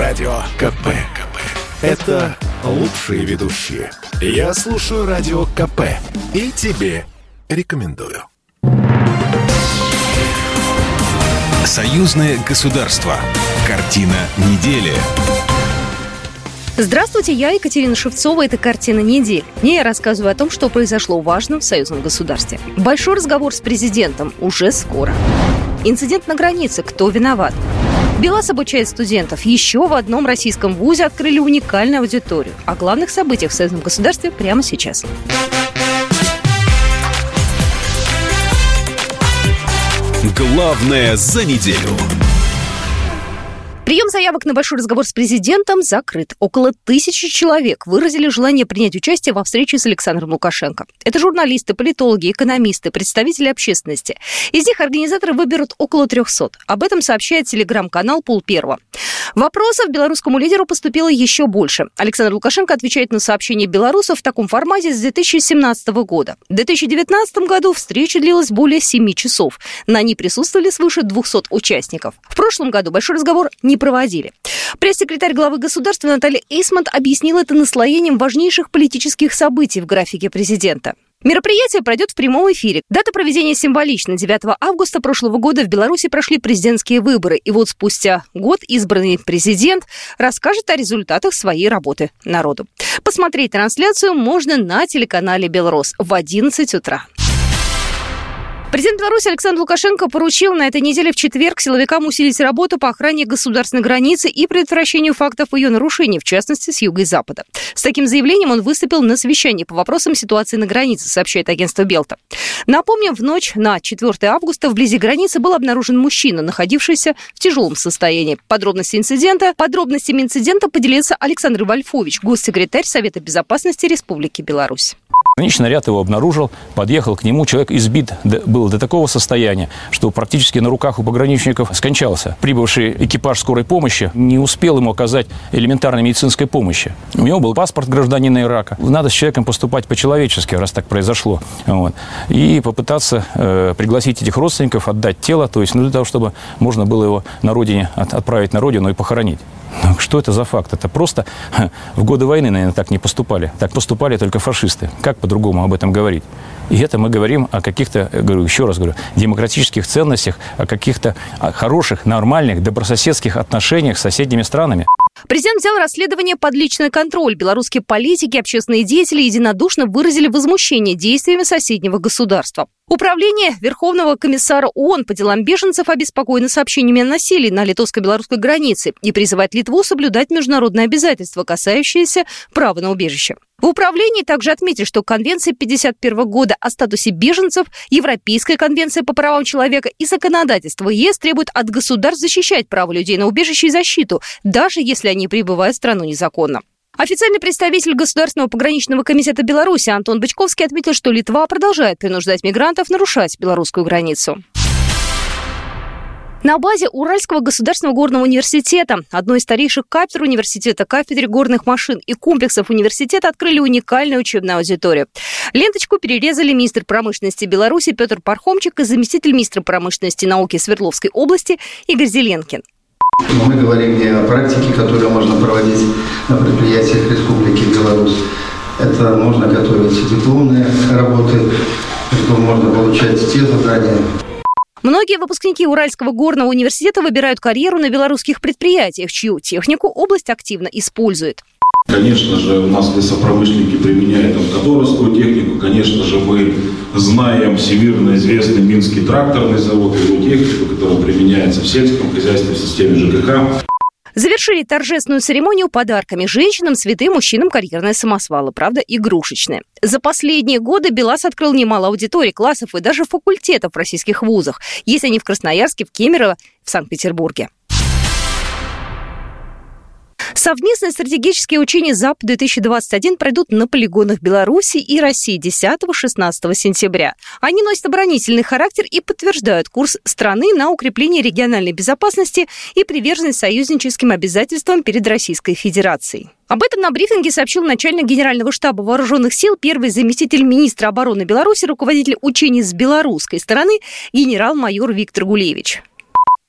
Радио КП. КП. Это лучшие ведущие. Я слушаю Радио КП. И тебе рекомендую. Союзное государство. Картина недели. Здравствуйте, я Екатерина Шевцова. Это «Картина недели». Не я рассказываю о том, что произошло важно в союзном государстве. Большой разговор с президентом уже скоро. Инцидент на границе. Кто виноват? БелАЗ обучает студентов. Еще в одном российском вузе открыли уникальную аудиторию. О главных событиях в союзном государстве прямо сейчас. Главное за неделю. Прием заявок на большой разговор с президентом закрыт. Около тысячи человек выразили желание принять участие во встрече с Александром Лукашенко. Это журналисты, политологи, экономисты, представители общественности. Из них организаторы выберут около 300. Об этом сообщает телеграм-канал «Пул Первого». Вопросов белорусскому лидеру поступило еще больше. Александр Лукашенко отвечает на сообщения белорусов в таком формате с 2017 года. В 2019 году встреча длилась более 7 часов. На ней присутствовали свыше 200 участников. В прошлом году большой разговор не проводили. Пресс-секретарь главы государства Наталья Эйсмонт объяснила это наслоением важнейших политических событий в графике президента. Мероприятие пройдет в прямом эфире. Дата проведения символична. 9 августа прошлого года в Беларуси прошли президентские выборы. И вот спустя год избранный президент расскажет о результатах своей работы народу. Посмотреть трансляцию можно на телеканале «Белрос» в 11 утра. Президент Беларуси Александр Лукашенко поручил на этой неделе в четверг силовикам усилить работу по охране государственной границы и предотвращению фактов ее нарушений, в частности, с юга и запада. С таким заявлением он выступил на совещании по вопросам ситуации на границе, сообщает агентство Белта. Напомним, в ночь на 4 августа вблизи границы был обнаружен мужчина, находившийся в тяжелом состоянии. Подробности инцидента, подробностями инцидента поделился Александр Вольфович, госсекретарь Совета безопасности Республики Беларусь. Конечный наряд его обнаружил, подъехал к нему, человек избит был до такого состояния, что практически на руках у пограничников скончался. Прибывший экипаж скорой помощи не успел ему оказать элементарной медицинской помощи. У него был паспорт гражданина Ирака. Надо с человеком поступать по-человечески, раз так произошло. Вот. И попытаться э, пригласить этих родственников, отдать тело, то есть ну, для того, чтобы можно было его на родине от, отправить на родину и похоронить. Ну, что это за факт? Это просто в годы войны, наверное, так не поступали. Так поступали только фашисты. Как по-другому об этом говорить? И это мы говорим о каких-то, говорю, еще раз говорю, демократических ценностях, о каких-то хороших, нормальных, добрососедских отношениях с соседними странами. Президент взял расследование под личный контроль. Белорусские политики, общественные деятели единодушно выразили возмущение действиями соседнего государства. Управление Верховного комиссара ООН по делам беженцев обеспокоено сообщениями о насилии на литовско-белорусской границе и призывает Литву соблюдать международные обязательства, касающиеся права на убежище. В управлении также отметили, что Конвенция 51 года о статусе беженцев, Европейская конвенция по правам человека и законодательство ЕС требуют от государств защищать право людей на убежище и защиту, даже если они прибывают в страну незаконно. Официальный представитель Государственного пограничного комитета Беларуси Антон Бычковский отметил, что Литва продолжает принуждать мигрантов нарушать белорусскую границу. На базе Уральского государственного горного университета, одной из старейших кафедр университета, кафедре горных машин и комплексов университета открыли уникальную учебную аудиторию. Ленточку перерезали министр промышленности Беларуси Петр Пархомчик и заместитель министра промышленности и науки Свердловской области Игорь Зеленкин. Мы говорим не о практике, которую можно проводить на предприятиях Республики Беларусь. Это можно готовить дипломные работы, это можно получать те задания, Многие выпускники Уральского горного университета выбирают карьеру на белорусских предприятиях, чью технику область активно использует. Конечно же, у нас лесопромышленники применяют автодоровскую технику. Конечно же, мы знаем всемирно известный Минский тракторный завод, его технику, которая применяется в сельском хозяйстве, в системе ЖКХ. Завершили торжественную церемонию подарками женщинам, цветы, мужчинам карьерные самосвалы, правда, игрушечные. За последние годы БелАЗ открыл немало аудиторий, классов и даже факультетов в российских вузах, если не в Красноярске, в Кемерово, в Санкт-Петербурге. Совместные стратегические учения ЗАП-2021 пройдут на полигонах Беларуси и России 10-16 сентября. Они носят оборонительный характер и подтверждают курс страны на укрепление региональной безопасности и приверженность союзническим обязательствам перед Российской Федерацией. Об этом на брифинге сообщил начальник Генерального штаба Вооруженных сил, первый заместитель министра обороны Беларуси, руководитель учений с белорусской стороны, генерал-майор Виктор Гулевич.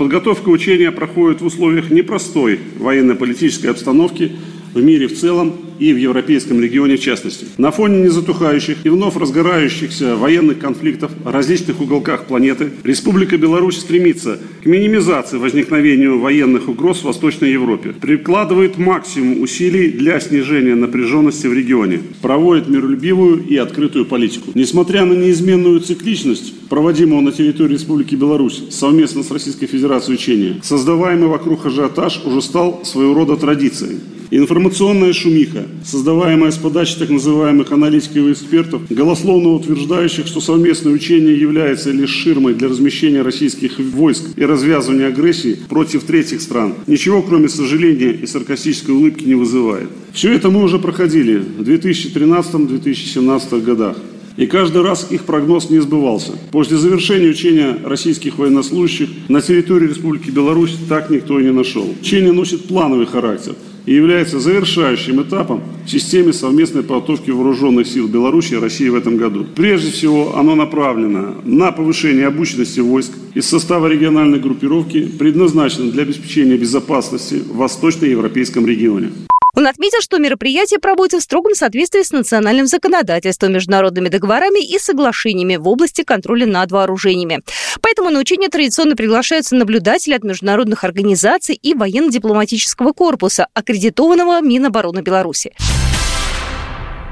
Подготовка учения проходит в условиях непростой военно-политической обстановки в мире в целом и в европейском регионе в частности. На фоне незатухающих и вновь разгорающихся военных конфликтов в различных уголках планеты Республика Беларусь стремится к минимизации возникновения военных угроз в Восточной Европе, прикладывает максимум усилий для снижения напряженности в регионе, проводит миролюбивую и открытую политику. Несмотря на неизменную цикличность проводимого на территории Республики Беларусь совместно с Российской Федерацией учения, создаваемый вокруг ажиотаж уже стал своего рода традицией. Информационная шумиха, создаваемая с подачи так называемых аналитиков и экспертов, голословно утверждающих, что совместное учение является лишь ширмой для размещения российских войск и развязывания агрессии против третьих стран, ничего кроме сожаления и саркастической улыбки не вызывает. Все это мы уже проходили в 2013-2017 годах. И каждый раз их прогноз не сбывался. После завершения учения российских военнослужащих на территории Республики Беларусь так никто и не нашел. Учение носит плановый характер – и является завершающим этапом в системе совместной подготовки вооруженных сил Беларуси и России в этом году. Прежде всего, оно направлено на повышение обученности войск из состава региональной группировки, предназначено для обеспечения безопасности в восточноевропейском регионе. Он отметил, что мероприятие проводится в строгом соответствии с национальным законодательством, международными договорами и соглашениями в области контроля над вооружениями. Поэтому на учение традиционно приглашаются наблюдатели от международных организаций и военно-дипломатического корпуса, аккредитованного Минобороны Беларуси.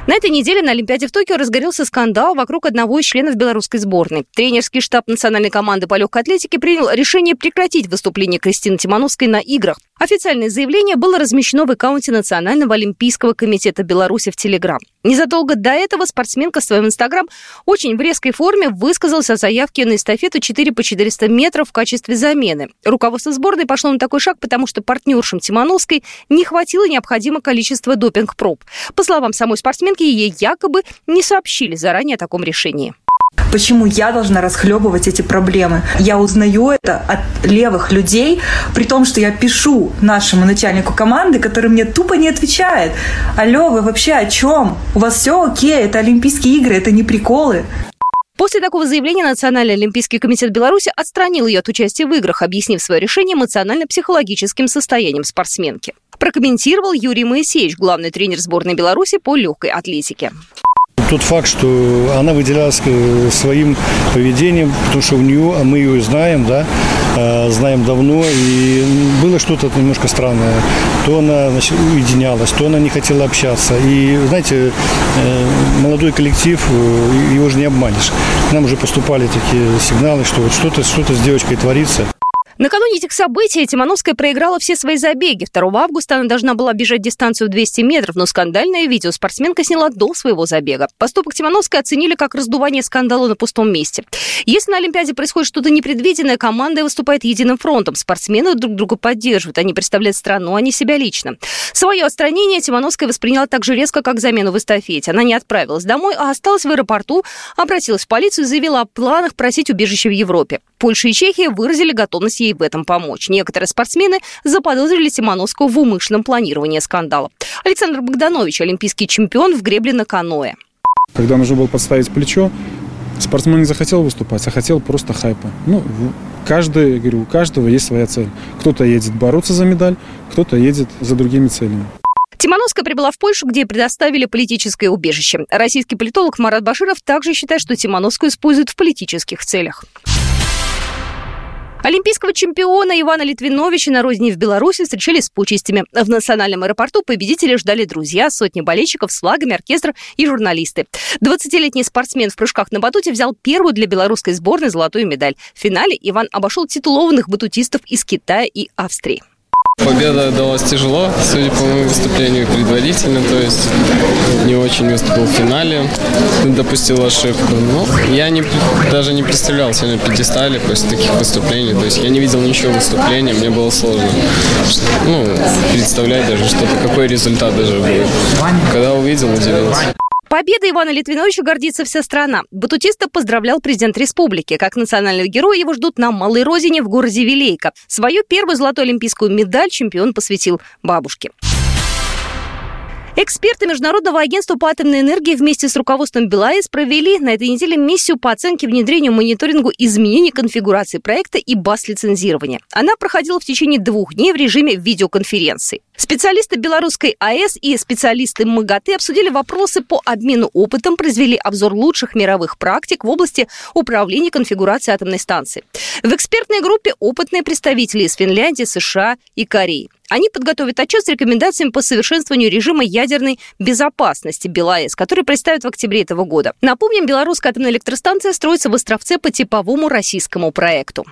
На этой неделе на Олимпиаде в Токио разгорелся скандал вокруг одного из членов белорусской сборной. Тренерский штаб национальной команды по легкой атлетике принял решение прекратить выступление Кристины Тимановской на играх. Официальное заявление было размещено в аккаунте Национального олимпийского комитета Беларуси в Телеграм. Незадолго до этого спортсменка в своем инстаграм очень в резкой форме высказался о заявке на эстафету 4 по 400 метров в качестве замены. Руководство сборной пошло на такой шаг, потому что партнершам Тимановской не хватило необходимого количества допинг-проб. По словам самой спортсменки, ей якобы не сообщили заранее о таком решении. Почему я должна расхлебывать эти проблемы? Я узнаю это от левых людей, при том, что я пишу нашему начальнику команды, который мне тупо не отвечает. Алло, вы вообще о чем? У вас все окей, это Олимпийские игры, это не приколы. После такого заявления Национальный олимпийский комитет Беларуси отстранил ее от участия в играх, объяснив свое решение эмоционально-психологическим состоянием спортсменки. Прокомментировал Юрий Моисеевич, главный тренер сборной Беларуси по легкой атлетике тот факт, что она выделялась э, своим поведением, потому что у нее, а мы ее знаем, да, э, знаем давно, и было что-то немножко странное. То она значит, уединялась, то она не хотела общаться. И, знаете, э, молодой коллектив, его же не обманешь. К нам уже поступали такие сигналы, что вот что-то что с девочкой творится. Накануне этих событий Тимановская проиграла все свои забеги. 2 августа она должна была бежать дистанцию 200 метров, но скандальное видео спортсменка сняла до своего забега. Поступок Тимановской оценили как раздувание скандала на пустом месте. Если на Олимпиаде происходит что-то непредвиденное, команда выступает единым фронтом. Спортсмены друг друга поддерживают. Они представляют страну, а не себя лично. Свое отстранение Тимановская восприняла так же резко, как замену в эстафете. Она не отправилась домой, а осталась в аэропорту, обратилась в полицию и заявила о планах просить убежище в Европе. Польша и Чехия выразили готовность ей ей в этом помочь. Некоторые спортсмены заподозрили Симоновскую в умышленном планировании скандала. Александр Богданович, олимпийский чемпион в гребле на каноэ. Когда нужно было подставить плечо, спортсмен не захотел выступать, а хотел просто хайпа. Ну, каждый, говорю, у каждого есть своя цель. Кто-то едет бороться за медаль, кто-то едет за другими целями. Тимановская прибыла в Польшу, где предоставили политическое убежище. Российский политолог Марат Баширов также считает, что Тимановскую используют в политических целях. Олимпийского чемпиона Ивана Литвиновича на родине в Беларуси встречали с почестями. В национальном аэропорту победители ждали друзья, сотни болельщиков с флагами, оркестр и журналисты. 20-летний спортсмен в прыжках на батуте взял первую для белорусской сборной золотую медаль. В финале Иван обошел титулованных батутистов из Китая и Австрии. Победа далась тяжело, судя по моему выступлению предварительно, то есть не очень выступил в финале, допустил ошибку. Но я не, даже не представлял себя на пьедестале после таких выступлений, то есть я не видел ничего выступления, мне было сложно ну, представлять даже что-то, какой результат даже будет. Когда увидел, удивился. Победа Ивана Литвиновича гордится вся страна. Батутиста поздравлял президент республики. Как национального героя его ждут на Малой Розине в городе Вилейка. Свою первую золотую олимпийскую медаль чемпион посвятил бабушке. Эксперты Международного агентства по атомной энергии вместе с руководством БелАЭС провели на этой неделе миссию по оценке внедрению мониторингу изменений конфигурации проекта и баз-лицензирования. Она проходила в течение двух дней в режиме видеоконференции. Специалисты белорусской АЭС и специалисты МАГАТЭ обсудили вопросы по обмену опытом, произвели обзор лучших мировых практик в области управления конфигурацией атомной станции. В экспертной группе опытные представители из Финляндии, США и Кореи. Они подготовят отчет с рекомендациями по совершенствованию режима ядерной безопасности БелАЭС, который представят в октябре этого года. Напомним, белорусская атомная электростанция строится в Островце по типовому российскому проекту.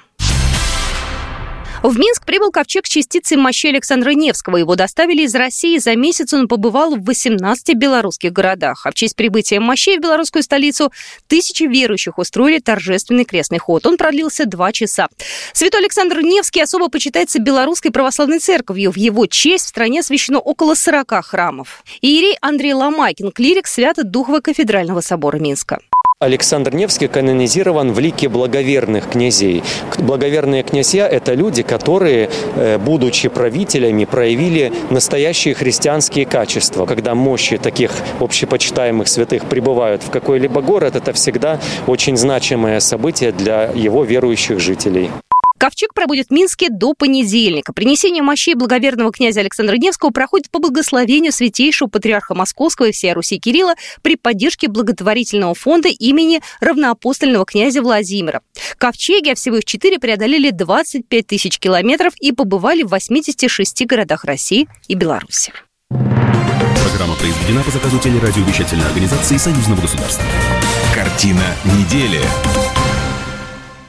В Минск прибыл ковчег частицы мощи Александра Невского. Его доставили из России. За месяц он побывал в 18 белорусских городах. А в честь прибытия мощей в белорусскую столицу тысячи верующих устроили торжественный крестный ход. Он продлился два часа. Святой Александр Невский особо почитается белорусской православной церковью. В его честь в стране освящено около 40 храмов. Иерей Андрей Ломайкин, клирик Свято-Духового кафедрального собора Минска. Александр Невский канонизирован в лике благоверных князей. Благоверные князья – это люди, которые, э, будучи правителями, проявили настоящие христианские качества. Когда мощи таких общепочитаемых святых прибывают в какой-либо город, это всегда очень значимое событие для его верующих жителей. Ковчег пробудет в Минске до понедельника. Принесение мощей благоверного князя Александра Невского проходит по благословению святейшего патриарха Московского и всей Руси Кирилла при поддержке благотворительного фонда имени равноапостольного князя Владимира. Ковчеги, а всего их четыре, преодолели 25 тысяч километров и побывали в 86 городах России и Беларуси. Программа произведена по заказу телерадиовещательной организации Союзного государства. Картина недели.